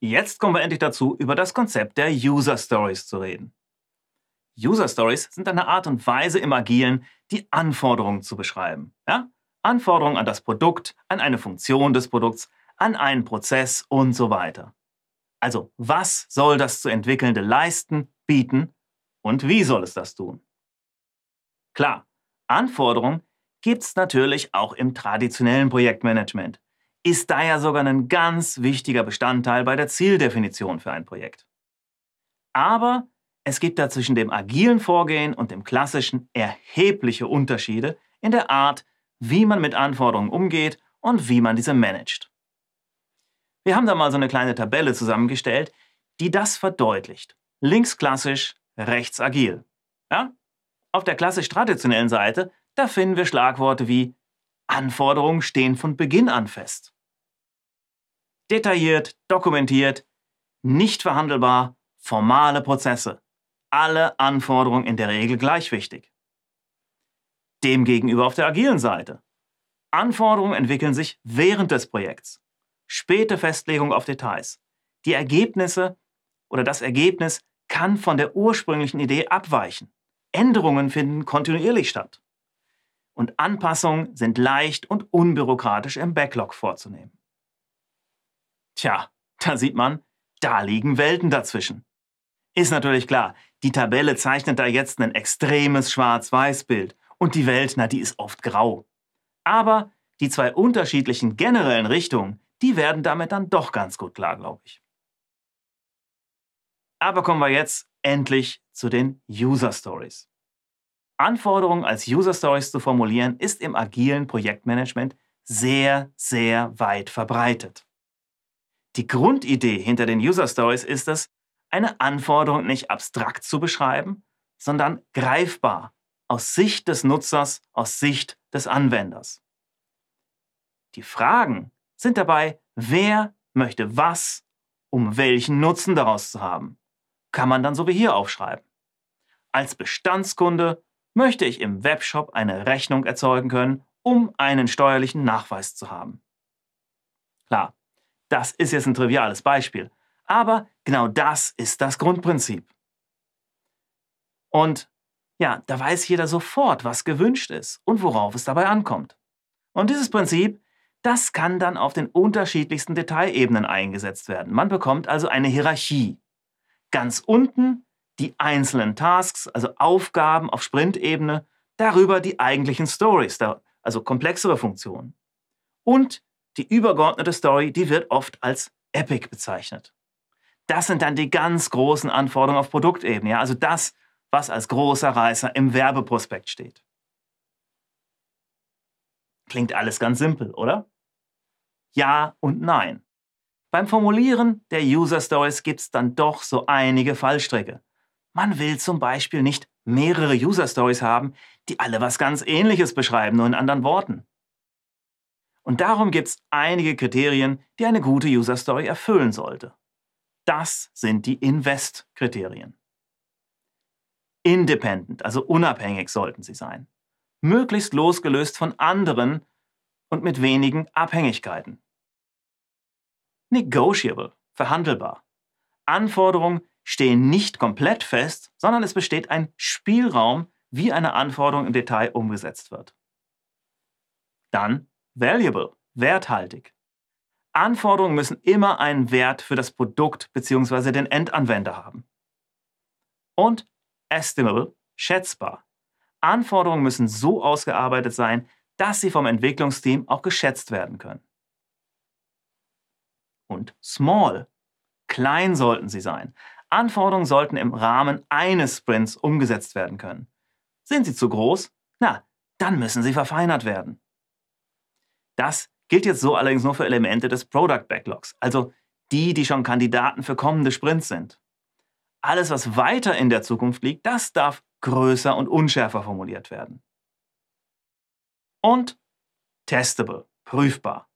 Jetzt kommen wir endlich dazu, über das Konzept der User Stories zu reden. User Stories sind eine Art und Weise im Agilen, die Anforderungen zu beschreiben. Ja? Anforderungen an das Produkt, an eine Funktion des Produkts, an einen Prozess und so weiter. Also, was soll das zu entwickelnde leisten, bieten und wie soll es das tun? Klar, Anforderungen gibt es natürlich auch im traditionellen Projektmanagement ist daher sogar ein ganz wichtiger Bestandteil bei der Zieldefinition für ein Projekt. Aber es gibt da zwischen dem agilen Vorgehen und dem klassischen erhebliche Unterschiede in der Art, wie man mit Anforderungen umgeht und wie man diese managt. Wir haben da mal so eine kleine Tabelle zusammengestellt, die das verdeutlicht. Links klassisch, rechts agil. Ja? Auf der klassisch traditionellen Seite, da finden wir Schlagworte wie Anforderungen stehen von Beginn an fest detailliert, dokumentiert, nicht verhandelbar, formale Prozesse. Alle Anforderungen in der Regel gleich wichtig. Demgegenüber auf der agilen Seite. Anforderungen entwickeln sich während des Projekts. Späte Festlegung auf Details. Die Ergebnisse oder das Ergebnis kann von der ursprünglichen Idee abweichen. Änderungen finden kontinuierlich statt. Und Anpassungen sind leicht und unbürokratisch im Backlog vorzunehmen. Tja, da sieht man, da liegen Welten dazwischen. Ist natürlich klar, die Tabelle zeichnet da jetzt ein extremes Schwarz-Weiß-Bild und die Welt, na, die ist oft grau. Aber die zwei unterschiedlichen generellen Richtungen, die werden damit dann doch ganz gut klar, glaube ich. Aber kommen wir jetzt endlich zu den User Stories. Anforderungen als User Stories zu formulieren, ist im agilen Projektmanagement sehr, sehr weit verbreitet. Die Grundidee hinter den User Stories ist es, eine Anforderung nicht abstrakt zu beschreiben, sondern greifbar aus Sicht des Nutzers, aus Sicht des Anwenders. Die Fragen sind dabei, wer möchte was, um welchen Nutzen daraus zu haben. Kann man dann so wie hier aufschreiben. Als Bestandskunde möchte ich im Webshop eine Rechnung erzeugen können, um einen steuerlichen Nachweis zu haben. Klar, das ist jetzt ein triviales Beispiel. Aber genau das ist das Grundprinzip. Und ja, da weiß jeder sofort, was gewünscht ist und worauf es dabei ankommt. Und dieses Prinzip, das kann dann auf den unterschiedlichsten Detailebenen eingesetzt werden. Man bekommt also eine Hierarchie. Ganz unten die einzelnen Tasks, also Aufgaben auf Sprintebene, darüber die eigentlichen Stories, also komplexere Funktionen. Und die übergeordnete Story, die wird oft als Epic bezeichnet. Das sind dann die ganz großen Anforderungen auf Produktebene, ja? also das, was als großer Reißer im Werbeprospekt steht. Klingt alles ganz simpel, oder? Ja und nein. Beim Formulieren der User Stories gibt es dann doch so einige Fallstricke. Man will zum Beispiel nicht mehrere User Stories haben, die alle was ganz Ähnliches beschreiben, nur in anderen Worten. Und darum gibt es einige Kriterien, die eine gute User Story erfüllen sollte. Das sind die Invest-Kriterien. Independent, also unabhängig sollten sie sein. Möglichst losgelöst von anderen und mit wenigen Abhängigkeiten. Negotiable, verhandelbar. Anforderungen stehen nicht komplett fest, sondern es besteht ein Spielraum, wie eine Anforderung im Detail umgesetzt wird. Dann Valuable, werthaltig. Anforderungen müssen immer einen Wert für das Produkt bzw. den Endanwender haben. Und estimable, schätzbar. Anforderungen müssen so ausgearbeitet sein, dass sie vom Entwicklungsteam auch geschätzt werden können. Und small, klein sollten sie sein. Anforderungen sollten im Rahmen eines Sprints umgesetzt werden können. Sind sie zu groß? Na, dann müssen sie verfeinert werden. Das gilt jetzt so allerdings nur für Elemente des Product Backlogs, also die, die schon Kandidaten für kommende Sprints sind. Alles, was weiter in der Zukunft liegt, das darf größer und unschärfer formuliert werden. Und testable, prüfbar.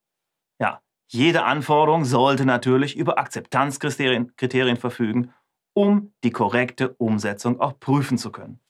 Ja, jede Anforderung sollte natürlich über Akzeptanzkriterien Kriterien verfügen, um die korrekte Umsetzung auch prüfen zu können.